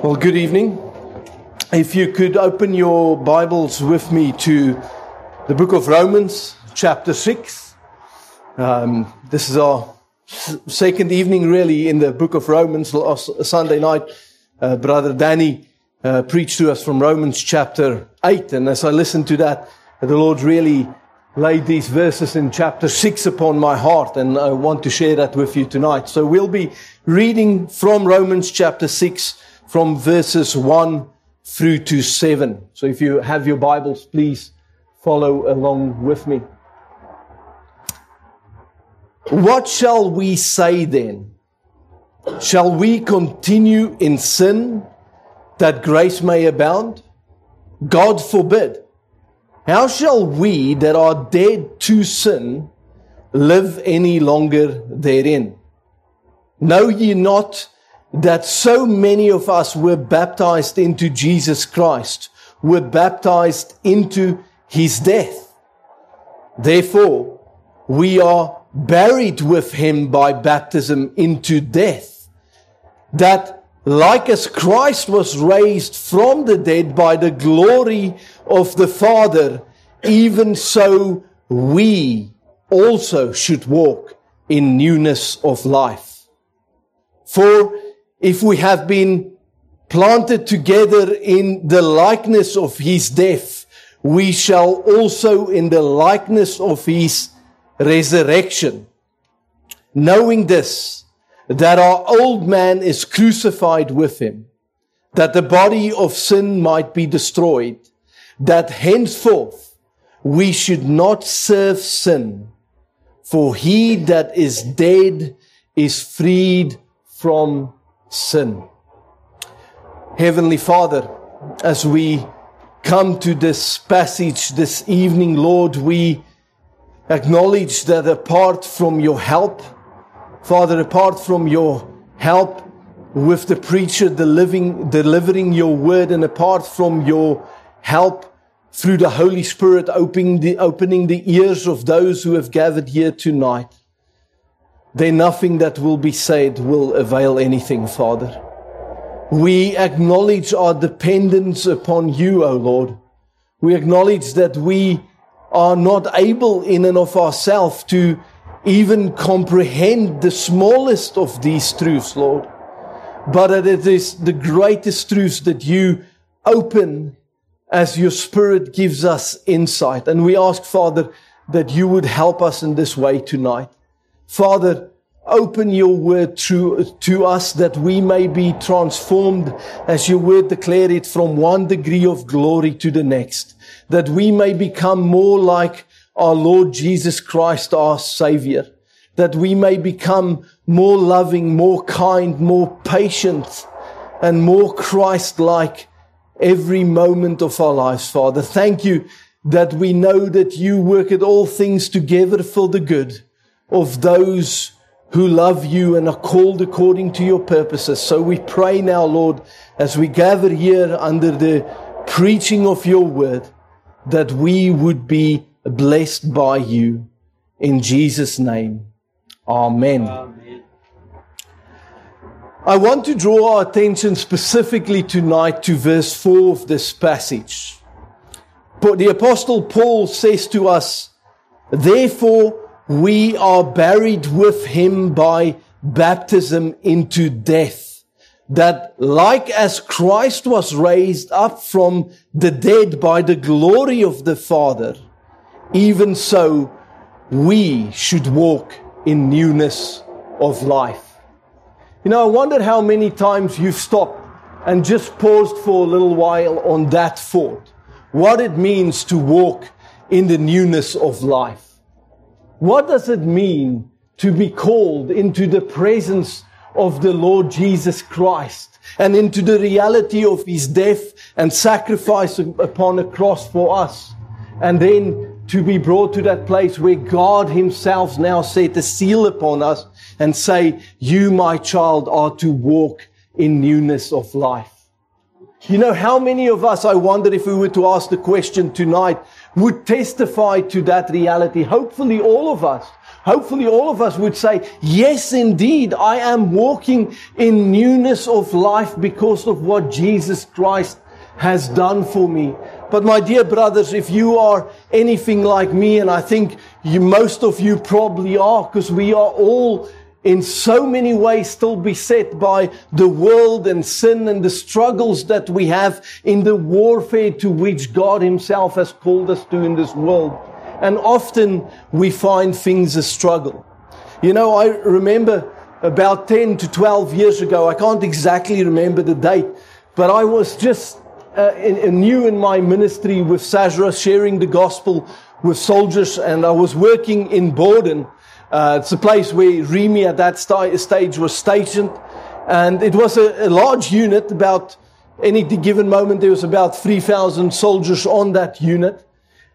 Well, good evening. If you could open your Bibles with me to the book of Romans, chapter 6. Um, this is our second evening, really, in the book of Romans. Last Sunday night, uh, Brother Danny uh, preached to us from Romans chapter 8. And as I listened to that, the Lord really laid these verses in chapter 6 upon my heart, and I want to share that with you tonight. So we'll be reading from Romans chapter 6 from verses 1 through to 7. So if you have your Bibles, please follow along with me. What shall we say then? Shall we continue in sin that grace may abound? God forbid. How shall we that are dead to sin live any longer therein? Know ye not that so many of us were baptized into Jesus Christ, were baptized into his death. Therefore, we are buried with him by baptism into death. That like as Christ was raised from the dead by the glory of the Father, even so we also should walk in newness of life. For if we have been planted together in the likeness of his death, we shall also in the likeness of his resurrection. Knowing this, that our old man is crucified with him, that the body of sin might be destroyed, that henceforth we should not serve sin, for he that is dead is freed from sin. Heavenly Father, as we come to this passage this evening, Lord, we acknowledge that apart from your help, Father, apart from your help with the preacher delivering, delivering your word, and apart from your help through the Holy Spirit opening the, opening the ears of those who have gathered here tonight, then nothing that will be said will avail anything, Father. We acknowledge our dependence upon you, O Lord. We acknowledge that we are not able in and of ourselves to even comprehend the smallest of these truths, Lord. But that it is the greatest truths that you open as your Spirit gives us insight. And we ask, Father, that you would help us in this way tonight. Father, open your word to, to us that we may be transformed as your word declared it from one degree of glory to the next. That we may become more like our Lord Jesus Christ, our Savior. That we may become more loving, more kind, more patient, and more Christ-like every moment of our lives, Father. Thank you that we know that you work at all things together for the good of those who love you and are called according to your purposes. So we pray now, Lord, as we gather here under the preaching of your word, that we would be blessed by you. In Jesus' name. Amen. Amen. I want to draw our attention specifically tonight to verse 4 of this passage. But the apostle Paul says to us, therefore, we are buried with him by baptism into death. That like as Christ was raised up from the dead by the glory of the Father, even so we should walk in newness of life. You know, I wonder how many times you've stopped and just paused for a little while on that thought. What it means to walk in the newness of life. What does it mean to be called into the presence of the Lord Jesus Christ and into the reality of his death and sacrifice upon a cross for us? And then to be brought to that place where God himself now set a seal upon us and say, you, my child, are to walk in newness of life. You know, how many of us, I wonder if we were to ask the question tonight, would testify to that reality. Hopefully all of us. hopefully all of us would say, yes, indeed, I am walking in newness of life because of what Jesus Christ has done for me. But my dear brothers, if you are anything like me, and I think you, most of you probably are, because we are all in so many ways still beset by the world and sin and the struggles that we have in the warfare to which God himself has called us to in this world. And often we find things a struggle. You know, I remember about 10 to 12 years ago, I can't exactly remember the date, but I was just uh, new in my ministry with SASRA, sharing the gospel with soldiers, and I was working in Bordon. Uh, it's a place where REME at that st- stage was stationed, and it was a, a large unit. About any given moment, there was about 3,000 soldiers on that unit.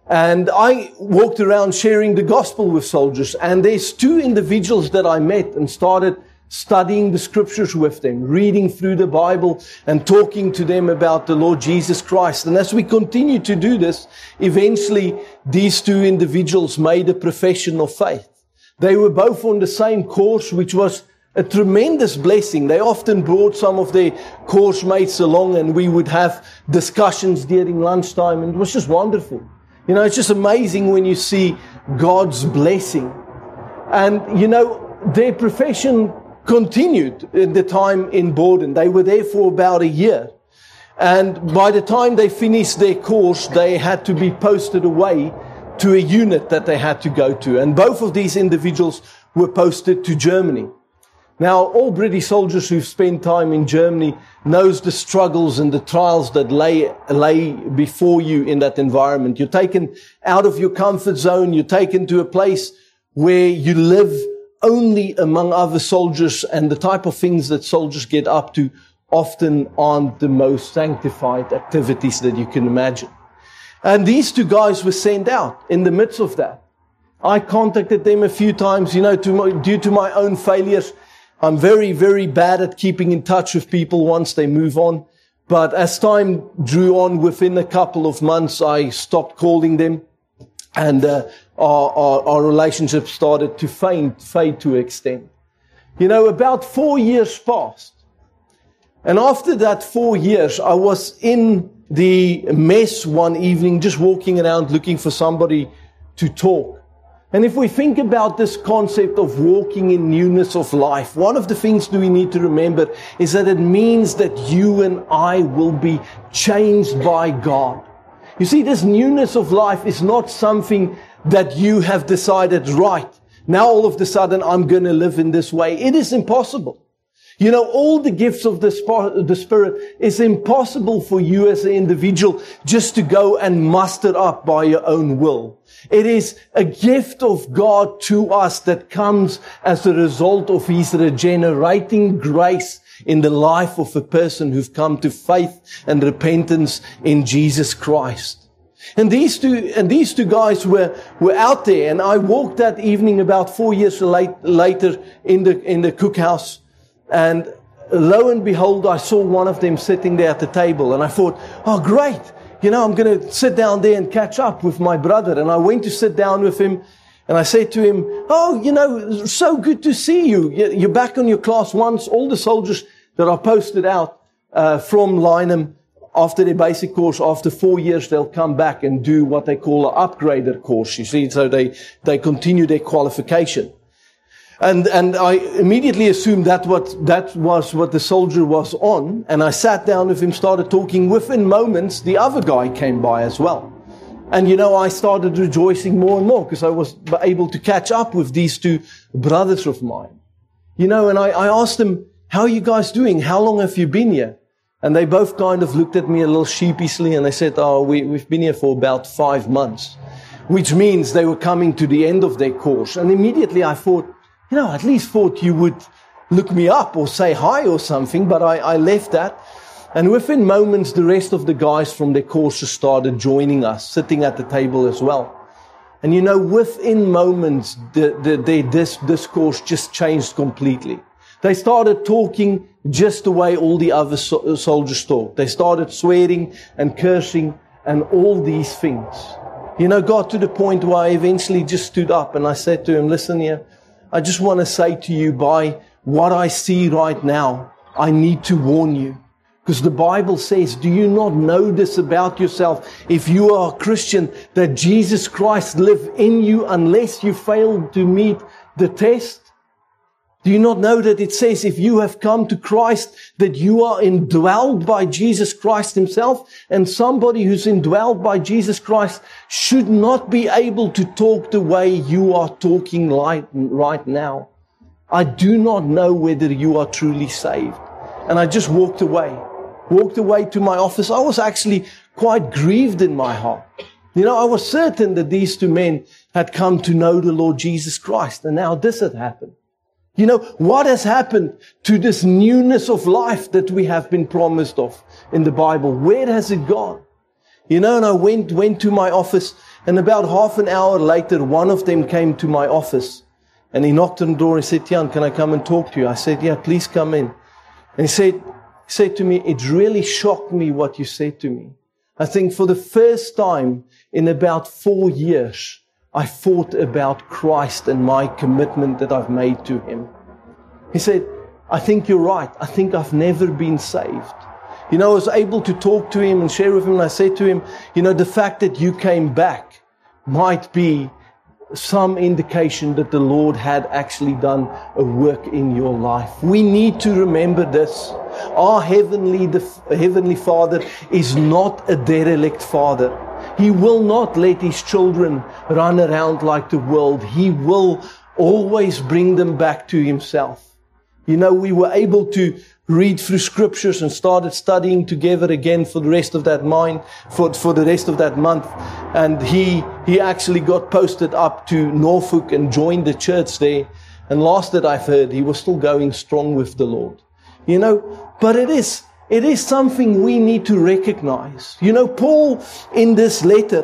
And I walked around sharing the gospel with soldiers. And there's two individuals that I met and started studying the scriptures with them, reading through the Bible and talking to them about the Lord Jesus Christ. And as we continue to do this, eventually these two individuals made a profession of faith. They were both on the same course, which was a tremendous blessing. They often brought some of their course mates along and we would have discussions during lunchtime and it was just wonderful. You know, it's just amazing when you see God's blessing. And, you know, their profession continued in the time in Bordon. They were there for about a year. And by the time they finished their course, they had to be posted away to a unit that they had to go to. And both of these individuals were posted to Germany. Now, all British soldiers who've spent time in Germany knows the struggles and the trials that lay, lay before you in that environment. You're taken out of your comfort zone. You're taken to a place where you live only among other soldiers and the type of things that soldiers get up to often aren't the most sanctified activities that you can imagine. And these two guys were sent out in the midst of that. I contacted them a few times, you know, to my, due to my own failures. I'm very, very bad at keeping in touch with people once they move on. But as time drew on, within a couple of months, I stopped calling them, and uh, our, our, our, relationship started to fade, fade to extent. You know, about four years passed, and after that four years, I was in the mess one evening, just walking around looking for somebody to talk. And if we think about this concept of walking in newness of life, one of the things that we need to remember is that it means that you and I will be changed by God. You see, this newness of life is not something that you have decided, right, now all of a sudden I'm going to live in this way. It is impossible. You know, all the gifts of the Spirit is impossible for you as an individual just to go and muster up by your own will. It is a gift of God to us that comes as a result of His regenerating grace in the life of a person who've come to faith and repentance in Jesus Christ. And these two, and these two guys were, were out there and I walked that evening about four years late, later in the, in the cookhouse and lo and behold, I saw one of them sitting there at the table and I thought, oh great, you know, I'm going to sit down there and catch up with my brother. And I went to sit down with him and I said to him, oh, you know, so good to see you. You're back on your class once. All the soldiers that are posted out uh, from Lyneham after their basic course, after four years, they'll come back and do what they call an upgrader course. You see, so they, they continue their qualification. And, and I immediately assumed that what, that was what the soldier was on. And I sat down with him, started talking. Within moments, the other guy came by as well. And you know, I started rejoicing more and more because I was able to catch up with these two brothers of mine. You know, and I, I asked them, how are you guys doing? How long have you been here? And they both kind of looked at me a little sheepishly and they said, oh, we, we've been here for about five months, which means they were coming to the end of their course. And immediately I thought, you know, at least thought you would look me up or say hi or something, but I, I left that. And within moments, the rest of the guys from their courses started joining us, sitting at the table as well. And you know, within moments, the, the, the, this discourse just changed completely. They started talking just the way all the other so- uh, soldiers talked. They started swearing and cursing and all these things. You know, got to the point where I eventually just stood up and I said to him, listen here, I just want to say to you by what I see right now, I need to warn you. Because the Bible says, do you not know this about yourself? If you are a Christian, that Jesus Christ live in you unless you fail to meet the test? Do you not know that it says if you have come to Christ, that you are indwelled by Jesus Christ himself? And somebody who's indwelled by Jesus Christ should not be able to talk the way you are talking right now. I do not know whether you are truly saved. And I just walked away, walked away to my office. I was actually quite grieved in my heart. You know, I was certain that these two men had come to know the Lord Jesus Christ. And now this had happened. You know, what has happened to this newness of life that we have been promised of in the Bible? Where has it gone? You know, and I went, went to my office and about half an hour later, one of them came to my office and he knocked on the door and said, Jan, can I come and talk to you? I said, yeah, please come in. And he said, he said to me, it really shocked me what you said to me. I think for the first time in about four years, I thought about Christ and my commitment that I've made to Him. He said, I think you're right. I think I've never been saved. You know, I was able to talk to him and share with him, and I said to him, you know, the fact that you came back might be some indication that the Lord had actually done a work in your life. We need to remember this. Our heavenly, the heavenly Father is not a derelict Father. He will not let his children run around like the world. He will always bring them back to himself. You know, we were able to read through scriptures and started studying together again for the rest of that mind, for, for the rest of that month. And he, he actually got posted up to Norfolk and joined the church there. And last that I've heard, he was still going strong with the Lord. You know, but it is, it is something we need to recognize. You know, Paul in this letter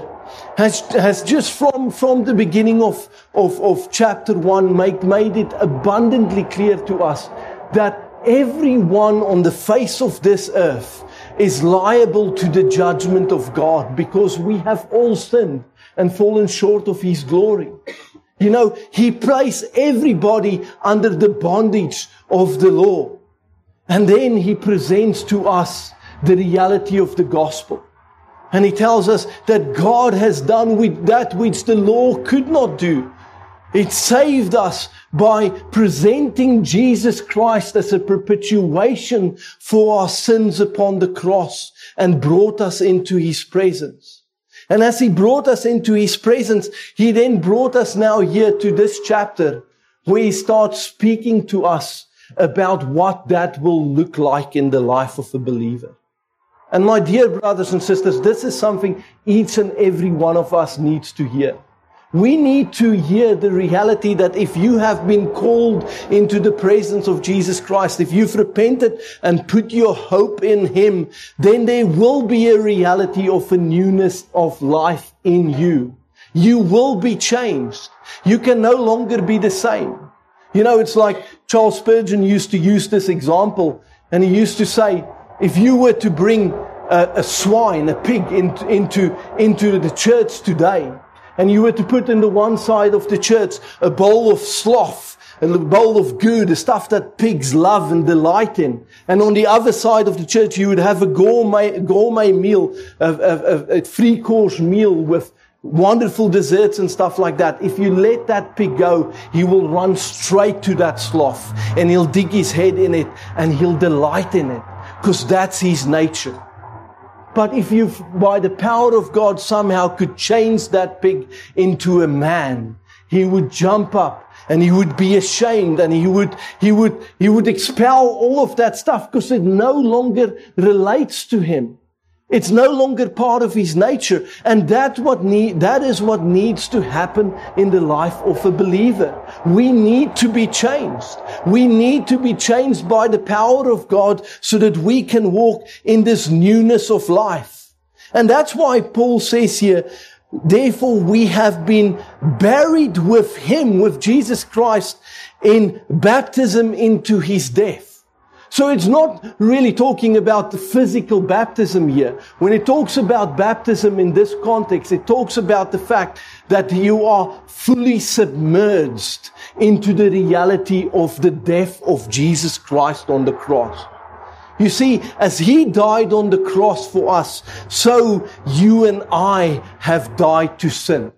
has, has just from, from the beginning of, of, of chapter one make, made it abundantly clear to us that everyone on the face of this earth is liable to the judgment of God because we have all sinned and fallen short of His glory. You know, He placed everybody under the bondage of the law. And then he presents to us the reality of the gospel. And he tells us that God has done with that which the law could not do. It saved us by presenting Jesus Christ as a propitiation for our sins upon the cross and brought us into his presence. And as he brought us into his presence, he then brought us now here to this chapter where he starts speaking to us about what that will look like in the life of a believer. And my dear brothers and sisters, this is something each and every one of us needs to hear. We need to hear the reality that if you have been called into the presence of Jesus Christ, if you've repented and put your hope in Him, then there will be a reality of a newness of life in you. You will be changed. You can no longer be the same. You know, it's like Charles Spurgeon used to use this example, and he used to say, if you were to bring a, a swine, a pig into, into, into the church today, and you were to put in the one side of the church a bowl of sloth, a bowl of goo, the stuff that pigs love and delight in. And on the other side of the church, you would have a gourmet, gourmet meal, a, a, a three course meal with wonderful desserts and stuff like that. If you let that pig go, he will run straight to that sloth and he'll dig his head in it and he'll delight in it because that's his nature. But if you, by the power of God, somehow could change that pig into a man, he would jump up and he would be ashamed and he would, he would, he would expel all of that stuff because it no longer relates to him. It's no longer part of his nature. And that what need, that is what needs to happen in the life of a believer. We need to be changed. We need to be changed by the power of God so that we can walk in this newness of life. And that's why Paul says here, therefore we have been buried with him, with Jesus Christ in baptism into his death So it's not really talking about the physical baptism here. When it talks about baptism in this context, it talks about the fact that you are fully submerged into the reality of the death of Jesus Christ on the cross. You see, as He died on the cross for us, so you and I have died to sin.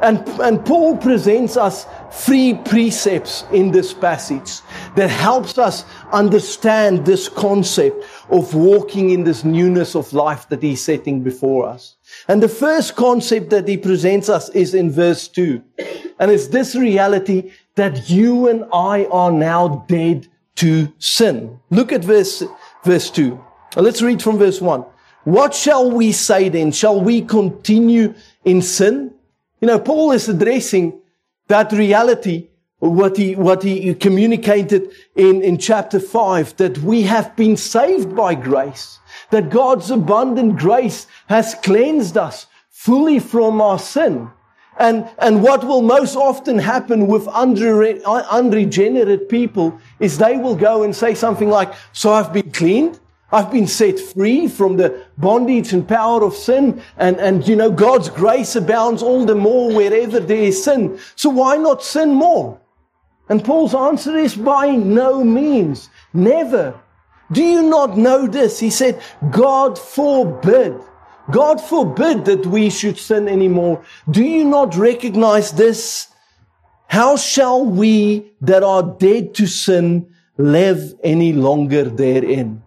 And, and Paul presents us three precepts in this passage that helps us understand this concept of walking in this newness of life that he's setting before us. And the first concept that he presents us is in verse two. And it's this reality that you and I are now dead to sin. Look at verse, verse two. Let's read from verse one. What shall we say then? Shall we continue in sin? You know, Paul is addressing that reality, what he, what he communicated in, in chapter five, that we have been saved by grace, that God's abundant grace has cleansed us fully from our sin. And, and what will most often happen with unregenerate people is they will go and say something like, so I've been cleaned. I've been set free from the bondage and power of sin. And, and, you know, God's grace abounds all the more wherever there is sin. So why not sin more? And Paul's answer is by no means. Never. Do you not know this? He said, God forbid. God forbid that we should sin anymore. Do you not recognize this? How shall we that are dead to sin live any longer therein?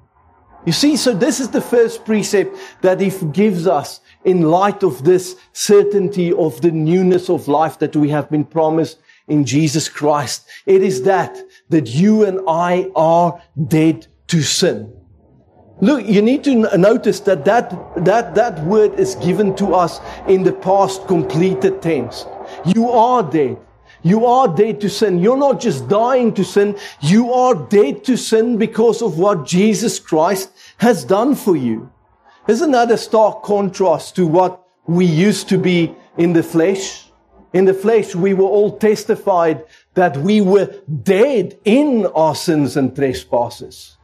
You see, so this is the first precept that he gives us in light of this certainty of the newness of life that we have been promised in Jesus Christ. It is that, that you and I are dead to sin. Look, you need to notice that that, that that word is given to us in the past completed tense. You are dead. You are dead to sin. You're not just dying to sin. You are dead to sin because of what Jesus Christ has done for you. Isn't that a stark contrast to what we used to be in the flesh? In the flesh, we were all testified that we were dead in our sins and trespasses.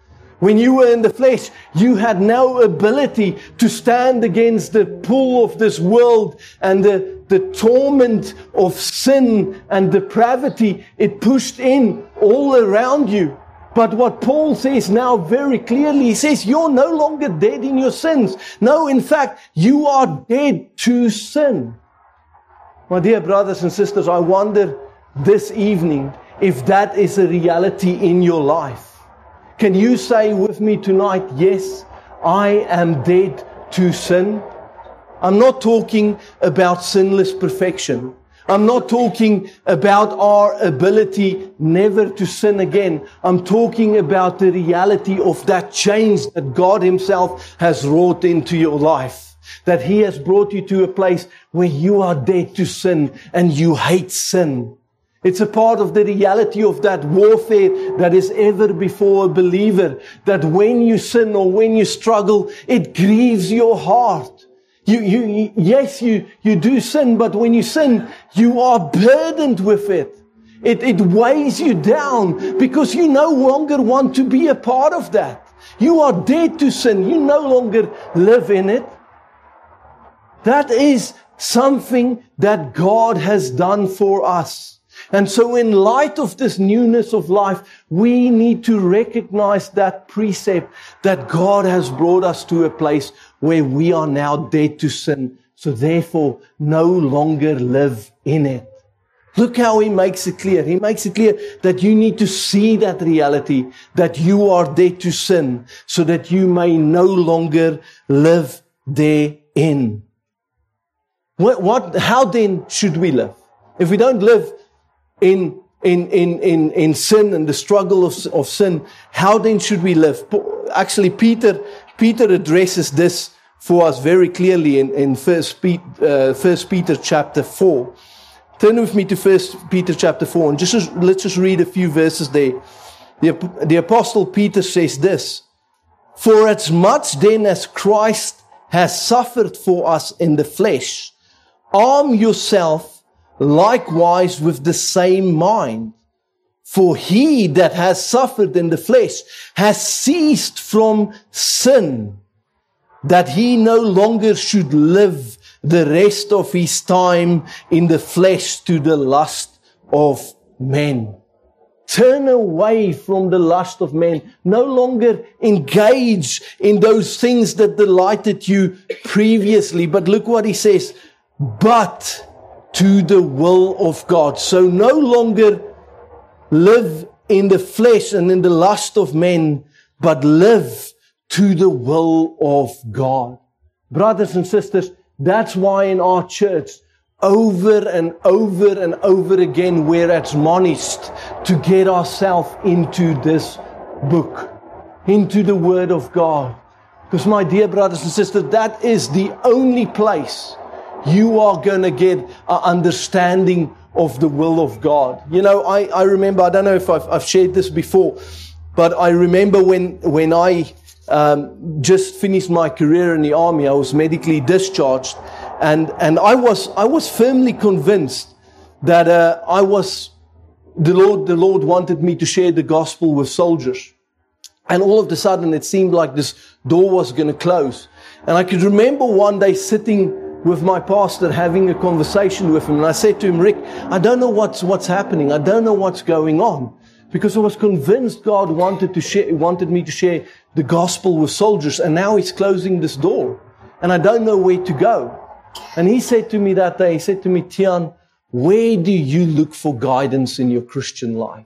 When you were in the flesh, you had no ability to stand against the pull of this world and the, the torment of sin and depravity. It pushed in all around you. But what Paul says now very clearly, he says, you're no longer dead in your sins. No, in fact, you are dead to sin. My dear brothers and sisters, I wonder this evening if that is a reality in your life. Can you say with me tonight, yes, I am dead to sin? I'm not talking about sinless perfection. I'm not talking about our ability never to sin again. I'm talking about the reality of that change that God Himself has wrought into your life. That He has brought you to a place where you are dead to sin and you hate sin. It's a part of the reality of that warfare that is ever before a believer. That when you sin or when you struggle, it grieves your heart. You, you, yes, you, you do sin, but when you sin, you are burdened with it. It, it weighs you down because you no longer want to be a part of that. You are dead to sin. You no longer live in it. That is something that God has done for us. And so in light of this newness of life, we need to recognize that precept that God has brought us to a place where we are now dead to sin. So therefore no longer live in it. Look how he makes it clear. He makes it clear that you need to see that reality, that you are dead to sin, so that you may no longer live therein. What, what, how then should we live? If we don't live in, in, in, in, in sin and the struggle of, of sin, how then should we live? Actually, Peter, Peter addresses this for us very clearly in, in First, Peter, uh, First Peter chapter 4. Turn with me to First Peter chapter 4 and just, let's just read a few verses there. The, the apostle Peter says this, For as much then as Christ has suffered for us in the flesh, arm yourself likewise with the same mind. For he that has suffered in the flesh has ceased from sin, that he no longer should live the rest of his time in the flesh to the lust of men. Turn away from the lust of men. No longer engage in those things that delighted you previously. But look what he says. But to the will of God. So no longer live in the flesh and in the lust of men, but live to the will of God. Brothers and sisters, that's why in our church, over and over and over again, we're admonished to get ourselves into this book, into the Word of God. Because, my dear brothers and sisters, that is the only place you are going to get an understanding of the will of God. You know, I, I remember, I don't know if I've, I've shared this before, but I remember when, when I um, just finished my career in the army, I was medically discharged, and, and I, was, I was firmly convinced that uh, I was, the Lord, the Lord wanted me to share the gospel with soldiers. And all of a sudden, it seemed like this door was going to close. And I could remember one day sitting with my pastor having a conversation with him. And I said to him, Rick, I don't know what's, what's happening. I don't know what's going on. Because I was convinced God wanted to share, wanted me to share the gospel with soldiers. And now he's closing this door. And I don't know where to go. And he said to me that day, he said to me, Tian, where do you look for guidance in your Christian life?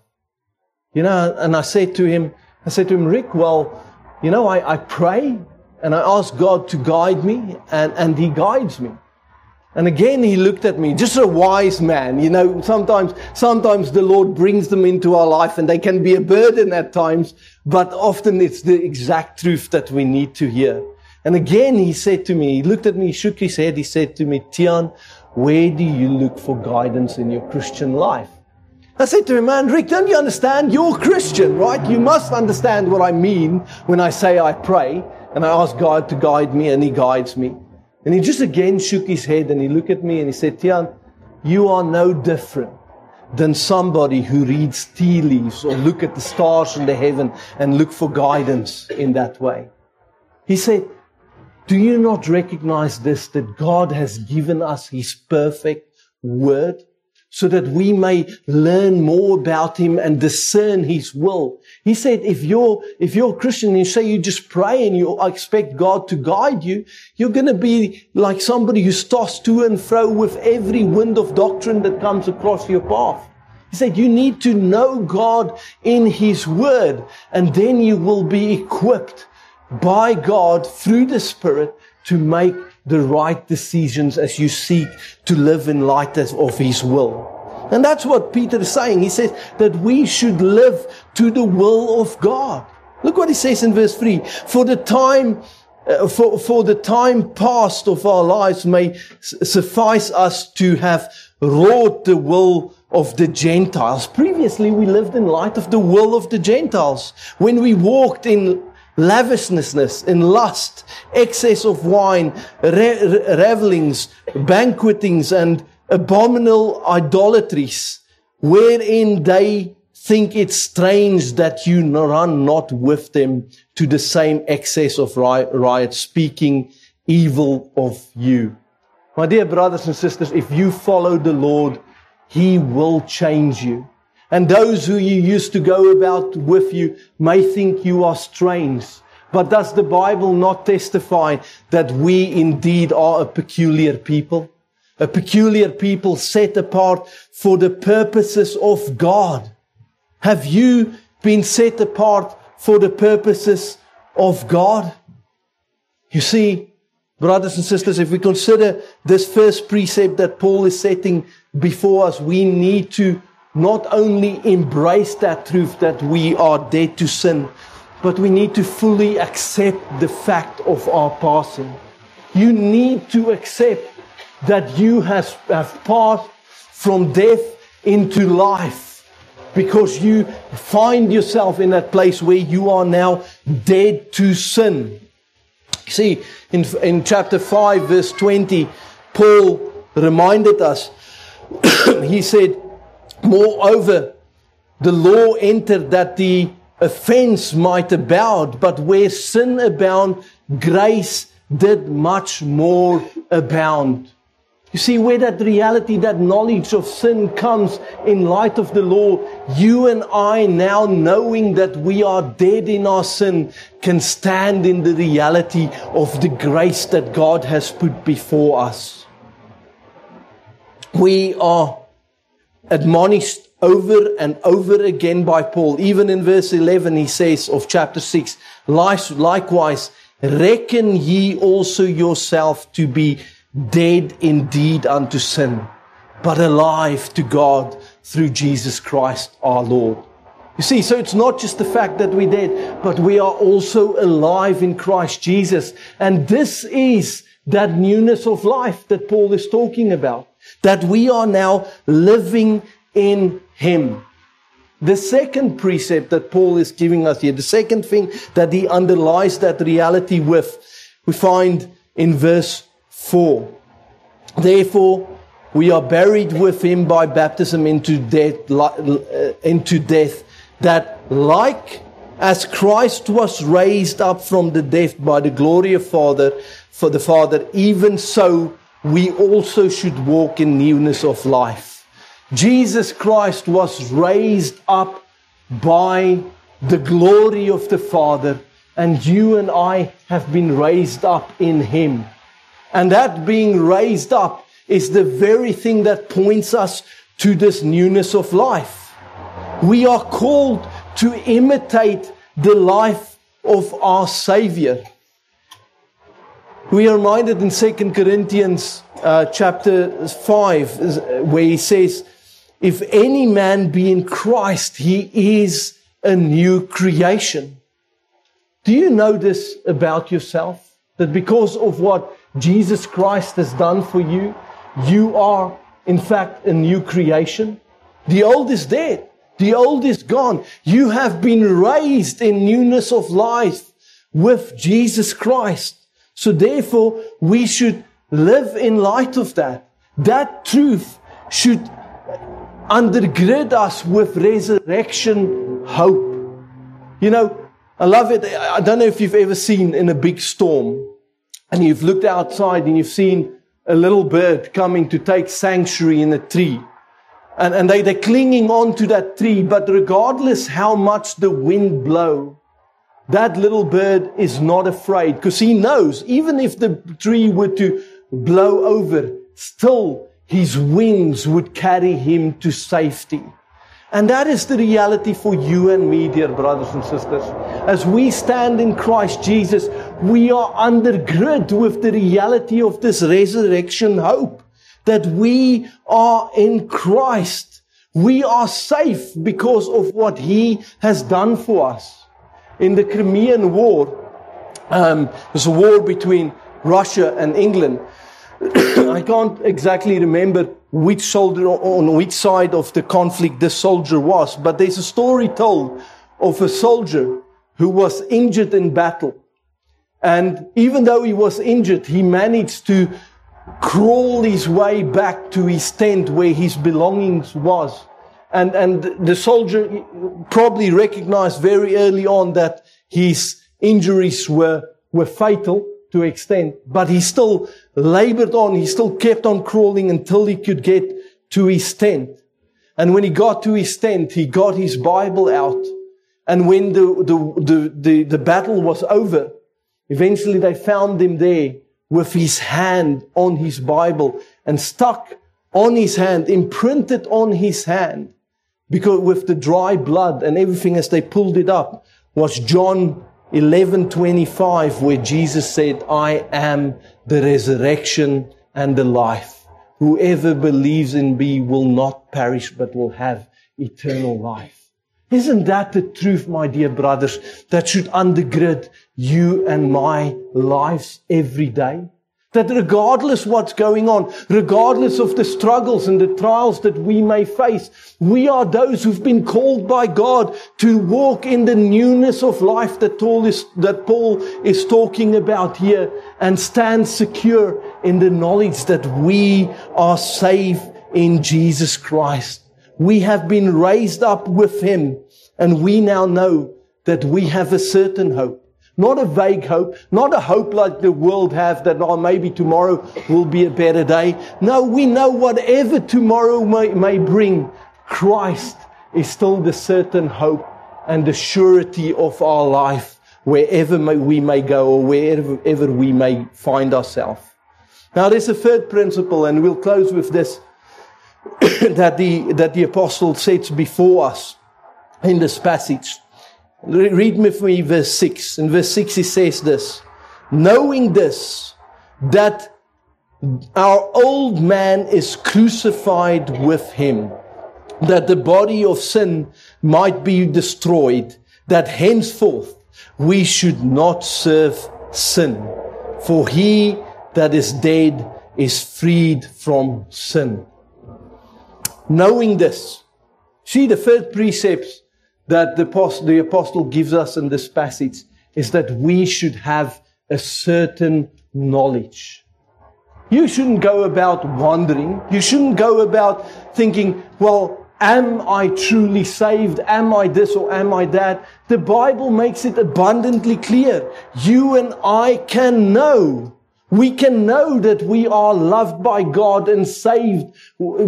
You know, and I said to him, I said to him, Rick, well, you know, I, I pray and I ask God to guide me, and, and He guides me. And again, he looked at me, just a wise man. You know, sometimes, sometimes the Lord brings them into our life and they can be a burden at times, but often it's the exact truth that we need to hear. And again, he said to me, he looked at me, he shook his head, he said to me, Tian, where do you look for guidance in your Christian life? I said to him, man, Rick, don't you understand? You're a Christian, right? You must understand what I mean when I say I pray and I ask God to guide me and He guides me. And he just again shook his head and he looked at me and he said, Tian, you are no different than somebody who reads tea leaves or look at the stars in the heaven and look for guidance in that way. He said, do you not recognize this, that God has given us His perfect word? So that we may learn more about him and discern his will. He said, if you're, if you're a Christian and you say you just pray and you expect God to guide you, you're going to be like somebody who's tossed to and fro with every wind of doctrine that comes across your path. He said, you need to know God in his word and then you will be equipped by God through the Spirit to make the right decisions as you seek to live in light of His will. And that's what Peter is saying. He says that we should live to the will of God. Look what he says in verse 3. For the time, uh, for, for the time past of our lives may suffice us to have wrought the will of the Gentiles. Previously, we lived in light of the will of the Gentiles. When we walked in lavishness, in lust, excess of wine, re- revelings, banquetings, and abominable idolatries, wherein they think it strange that you run not with them to the same excess of riot, speaking evil of you. My dear brothers and sisters, if you follow the Lord, He will change you. And those who you used to go about with you may think you are strange. But does the Bible not testify that we indeed are a peculiar people? A peculiar people set apart for the purposes of God. Have you been set apart for the purposes of God? You see, brothers and sisters, if we consider this first precept that Paul is setting before us, we need to not only embrace that truth that we are dead to sin, but we need to fully accept the fact of our passing. You need to accept that you has, have passed from death into life because you find yourself in that place where you are now dead to sin. See, in, in chapter 5, verse 20, Paul reminded us, he said, Moreover, the law entered that the offense might abound, but where sin abound, grace did much more abound. You see, where that reality, that knowledge of sin comes in light of the law, you and I now knowing that we are dead in our sin can stand in the reality of the grace that God has put before us. We are admonished over and over again by Paul. Even in verse 11, he says of chapter 6, likewise, reckon ye also yourself to be dead indeed unto sin, but alive to God through Jesus Christ our Lord. You see, so it's not just the fact that we're dead, but we are also alive in Christ Jesus. And this is that newness of life that Paul is talking about. That we are now living in Him. The second precept that Paul is giving us here, the second thing that he underlies that reality with, we find in verse 4. Therefore, we are buried with him by baptism into death, uh, into death, that like as Christ was raised up from the dead by the glory of Father, for the Father, even so we also should walk in newness of life. Jesus Christ was raised up by the glory of the Father, and you and I have been raised up in Him. And that being raised up is the very thing that points us to this newness of life. We are called to imitate the life of our Savior. We are reminded in 2 Corinthians uh, chapter 5 where he says, If any man be in Christ, he is a new creation. Do you know this about yourself? That because of what Jesus Christ has done for you, you are in fact a new creation. The old is dead. The old is gone. You have been raised in newness of life with Jesus Christ. So therefore, we should live in light of that. That truth should undergird us with resurrection hope. You know, I love it. I don't know if you've ever seen in a big storm and you've looked outside and you've seen a little bird coming to take sanctuary in a tree. And, and they, they're clinging on to that tree, but regardless how much the wind blow, that little bird is not afraid because he knows even if the tree were to blow over, still his wings would carry him to safety. And that is the reality for you and me, dear brothers and sisters. As we stand in Christ Jesus, we are undergirded with the reality of this resurrection hope that we are in Christ. We are safe because of what He has done for us. In the Crimean War, um, there's a war between Russia and England. I can't exactly remember which soldier on which side of the conflict this soldier was, but there's a story told of a soldier who was injured in battle. And even though he was injured, he managed to crawl his way back to his tent where his belongings was. And, and the soldier probably recognized very early on that his injuries were, were fatal to extent, but he still labored on. He still kept on crawling until he could get to his tent. And when he got to his tent, he got his Bible out. And when the, the, the, the, the battle was over, eventually they found him there with his hand on his Bible and stuck on his hand, imprinted on his hand, because with the dry blood and everything as they pulled it up was John 11:25 where Jesus said, "I am the resurrection and the life. Whoever believes in me will not perish but will have eternal life." Isn't that the truth, my dear brothers, that should undergird you and my lives every day? That regardless what's going on, regardless of the struggles and the trials that we may face, we are those who've been called by God to walk in the newness of life that Paul is, that Paul is talking about here and stand secure in the knowledge that we are safe in Jesus Christ. We have been raised up with him and we now know that we have a certain hope. Not a vague hope, not a hope like the world have that oh, maybe tomorrow will be a better day. No, we know whatever tomorrow may, may bring, Christ is still the certain hope and the surety of our life wherever may, we may go or wherever we may find ourselves. Now there's a third principle and we'll close with this that the, that the apostle sets before us in this passage. Read with me verse 6. In verse 6 he says this, knowing this, that our old man is crucified with him, that the body of sin might be destroyed, that henceforth we should not serve sin. For he that is dead is freed from sin. Knowing this, see the third precept that the apostle, the apostle gives us in this passage is that we should have a certain knowledge. You shouldn't go about wondering. You shouldn't go about thinking, well, am I truly saved? Am I this or am I that? The Bible makes it abundantly clear. You and I can know we can know that we are loved by God and saved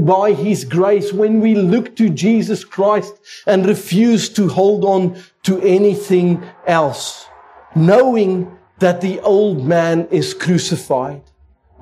by His grace when we look to Jesus Christ and refuse to hold on to anything else, knowing that the old man is crucified.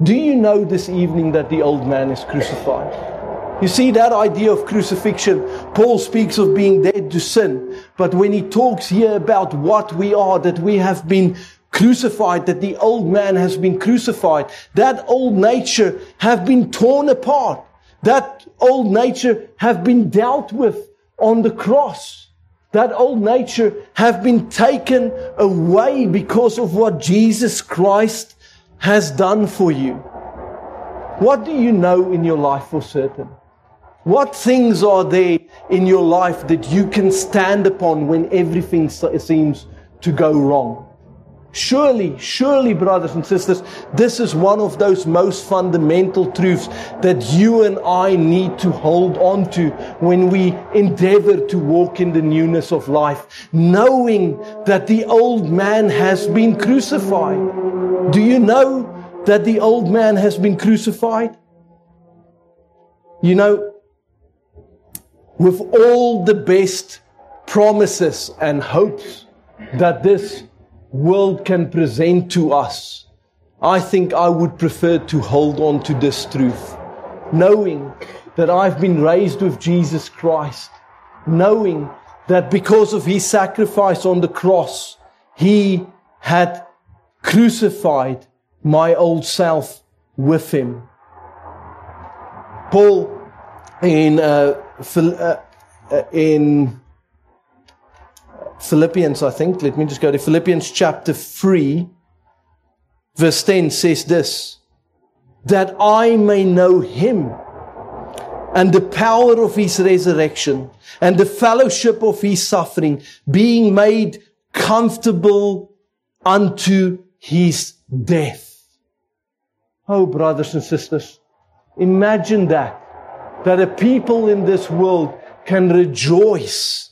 Do you know this evening that the old man is crucified? You see that idea of crucifixion, Paul speaks of being dead to sin, but when he talks here about what we are, that we have been crucified, that the old man has been crucified. That old nature have been torn apart. That old nature have been dealt with on the cross. That old nature have been taken away because of what Jesus Christ has done for you. What do you know in your life for certain? What things are there in your life that you can stand upon when everything seems to go wrong? Surely, surely, brothers and sisters, this is one of those most fundamental truths that you and I need to hold on to when we endeavor to walk in the newness of life, knowing that the old man has been crucified. Do you know that the old man has been crucified? You know, with all the best promises and hopes that this world can present to us, I think I would prefer to hold on to this truth, knowing that I've been raised with Jesus Christ, knowing that because of his sacrifice on the cross, he had crucified my old self with him. Paul in uh, uh, uh in Philippians, I think. Let me just go to Philippians chapter 3, verse 10 says this that I may know him and the power of his resurrection and the fellowship of his suffering, being made comfortable unto his death. Oh, brothers and sisters, imagine that, that a people in this world can rejoice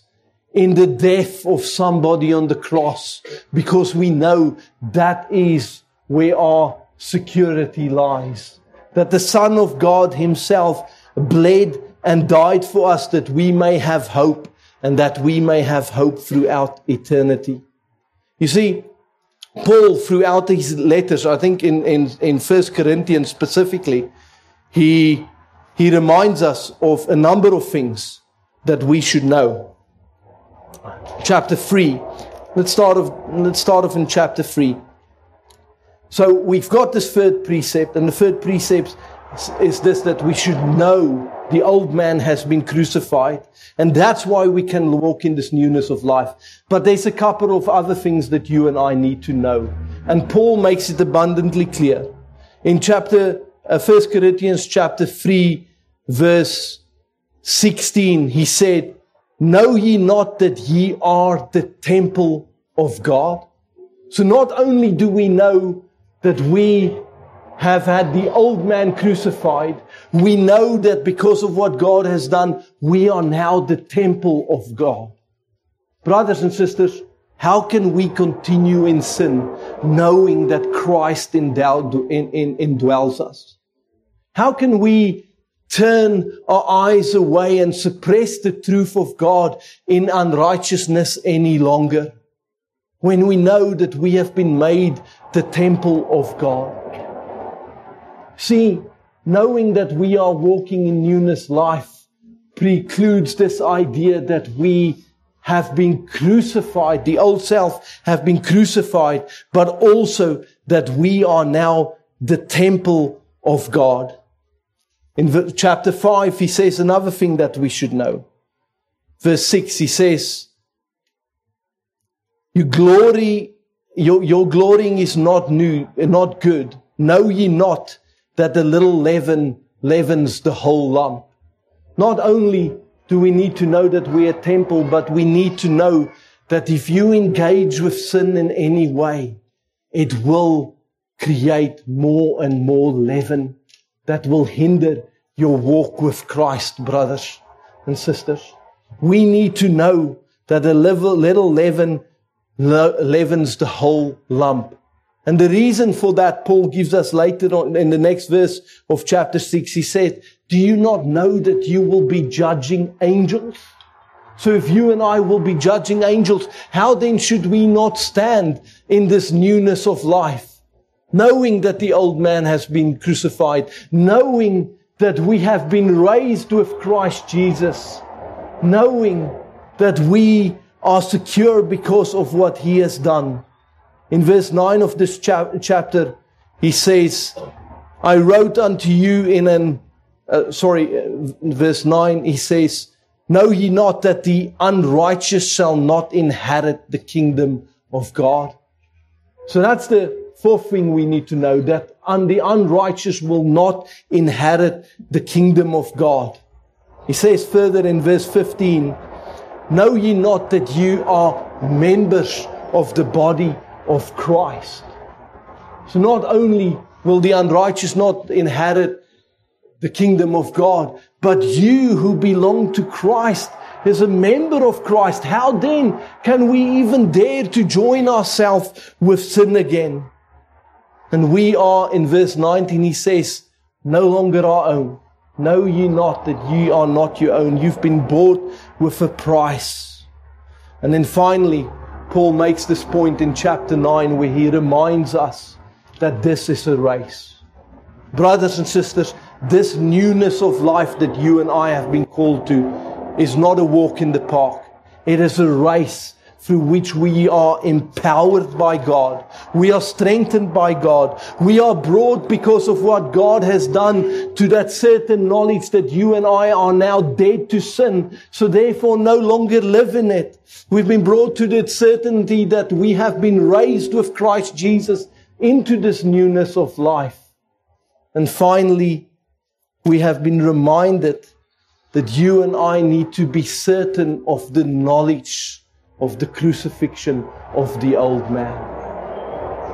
in the death of somebody on the cross because we know that is where our security lies. That the Son of God Himself bled and died for us that we may have hope and that we may have hope throughout eternity. You see, Paul, throughout his letters, I think in, in, in 1 Corinthians specifically, he, he reminds us of a number of things that we should know chapter 3. Let's start off, let's start off in chapter 3. So we've got this third precept, and the third precept is this that we should know the old man has been crucified, and that's why we can walk in this newness of life. But there's a couple of other things that you and I need to know. And Paul makes it abundantly clear. In chapter, uh, 1 Corinthians chapter 3, verse 16, he said, Know ye not that ye are the temple of God? So not only do we know that we have had the old man crucified, we know that because of what God has done, we are now the temple of God. Brothers and sisters, how can we continue in sin knowing that Christ indwells us? How can we turn our eyes away and suppress the truth of God in unrighteousness any longer when we know that we have been made the temple of God? See, knowing that we are walking in newness life precludes this idea that we have been crucified, the old self have been crucified, but also that we are now the temple of God. In chapter 5, he says another thing that we should know. Verse 6, he says, You glory, your, your glorying is not new, not good. Know ye not that the little leaven leavens the whole lump? Not only do we need to know that we're a temple, but we need to know that if you engage with sin in any way, it will create more and more leaven that will hinder your walk with Christ, brothers and sisters. We need to know that a little leaven leavens the whole lump. And the reason for that, Paul gives us later on in the next verse of chapter 6. He said, do you not know that you will be judging angels? So if you and I will be judging angels, how then should we not stand in this newness of life? Knowing that the old man has been crucified, knowing that we have been raised with Christ Jesus, knowing that we are secure because of what he has done. In verse 9 of this chapter, he says, I wrote unto you in an uh, sorry, uh, verse 9, he says, Know ye not that the unrighteous shall not inherit the kingdom of God? So that's the fourth thing we need to know, that the unrighteous will not inherit the kingdom of God. He says further in verse 15, Know ye not that you are members of the body of Christ? So not only will the unrighteous not inherit the kingdom of God. But you who belong to Christ, as a member of Christ, how then can we even dare to join ourselves with sin again? And we are, in verse 19, he says, no longer our own. Know ye not that ye are not your own. You've been bought with a price. And then finally, Paul makes this point in chapter 9 where he reminds us that this is a race. Brothers and sisters, this newness of life that you and I have been called to is not a walk in the park. It is a race through which we are empowered by God. We are strengthened by God. We are brought because of what God has done to that certain knowledge that you and I are now dead to sin. So therefore no longer live in it. We've been brought to that certainty that we have been raised with Christ Jesus into this newness of life. And finally, we have been reminded that you and I need to be certain of the knowledge of the crucifixion of the old man.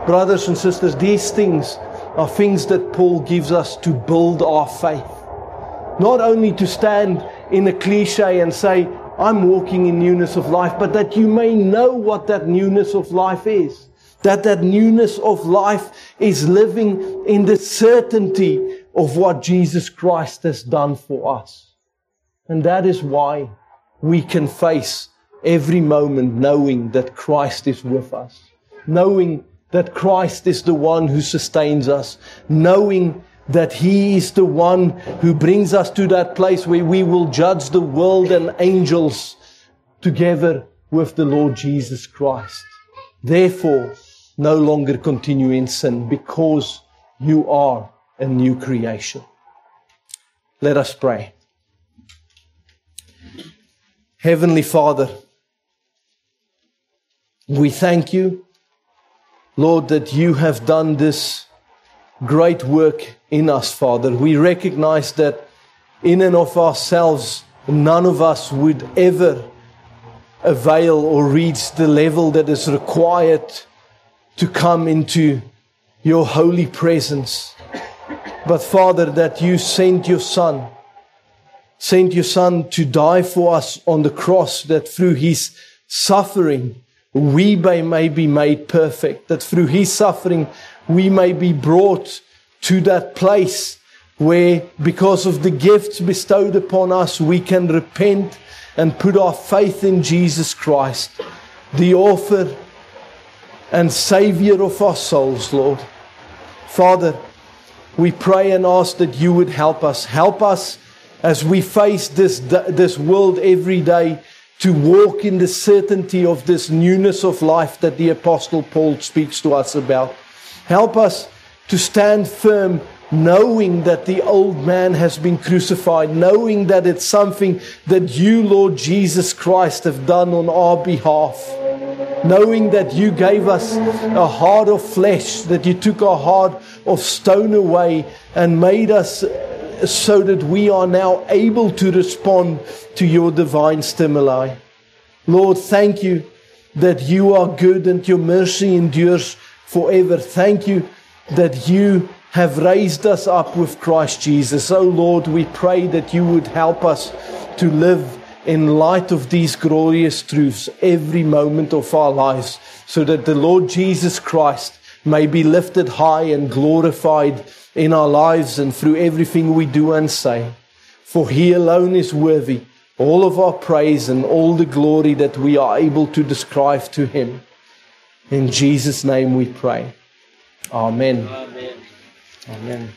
Brothers and sisters, these things are things that Paul gives us to build our faith. Not only to stand in a cliche and say, I'm walking in newness of life, but that you may know what that newness of life is. That that newness of life is living in the certainty of what Jesus Christ has done for us. And that is why we can face every moment knowing that Christ is with us, knowing that Christ is the one who sustains us, knowing that He is the one who brings us to that place where we will judge the world and angels together with the Lord Jesus Christ. Therefore, no longer continue in sin because you are a new creation. Let us pray. Heavenly Father, we thank you, Lord, that you have done this great work in us, Father. We recognize that in and of ourselves, none of us would ever avail or reach the level that is required to come into your holy presence. but Father, that you sent your Son, sent your Son to die for us on the cross, that through his suffering, we may be made perfect, that through his suffering, we may be brought to that place where, because of the gifts bestowed upon us, we can repent and put our faith in Jesus Christ, the author and Savior of our souls, Lord. Father, we pray and ask that you would help us. Help us as we face this, this world every day to walk in the certainty of this newness of life that the Apostle Paul speaks to us about. Help us to stand firm knowing that the old man has been crucified, knowing that it's something that you, Lord Jesus Christ, have done on our behalf, knowing that you gave us a heart of flesh, that you took our heart of stone away and made us so that we are now able to respond to your divine stimuli. Lord, thank you that you are good and your mercy endures forever. Thank you that you have raised us up with Christ Jesus. Oh Lord, we pray that you would help us to live in light of these glorious truths every moment of our lives so that the Lord Jesus Christ may be lifted high and glorified in our lives and through everything we do and say. For he alone is worthy all of our praise and all the glory that we are able to describe to him. In Jesus' name we pray. Amen. Amen. Amen.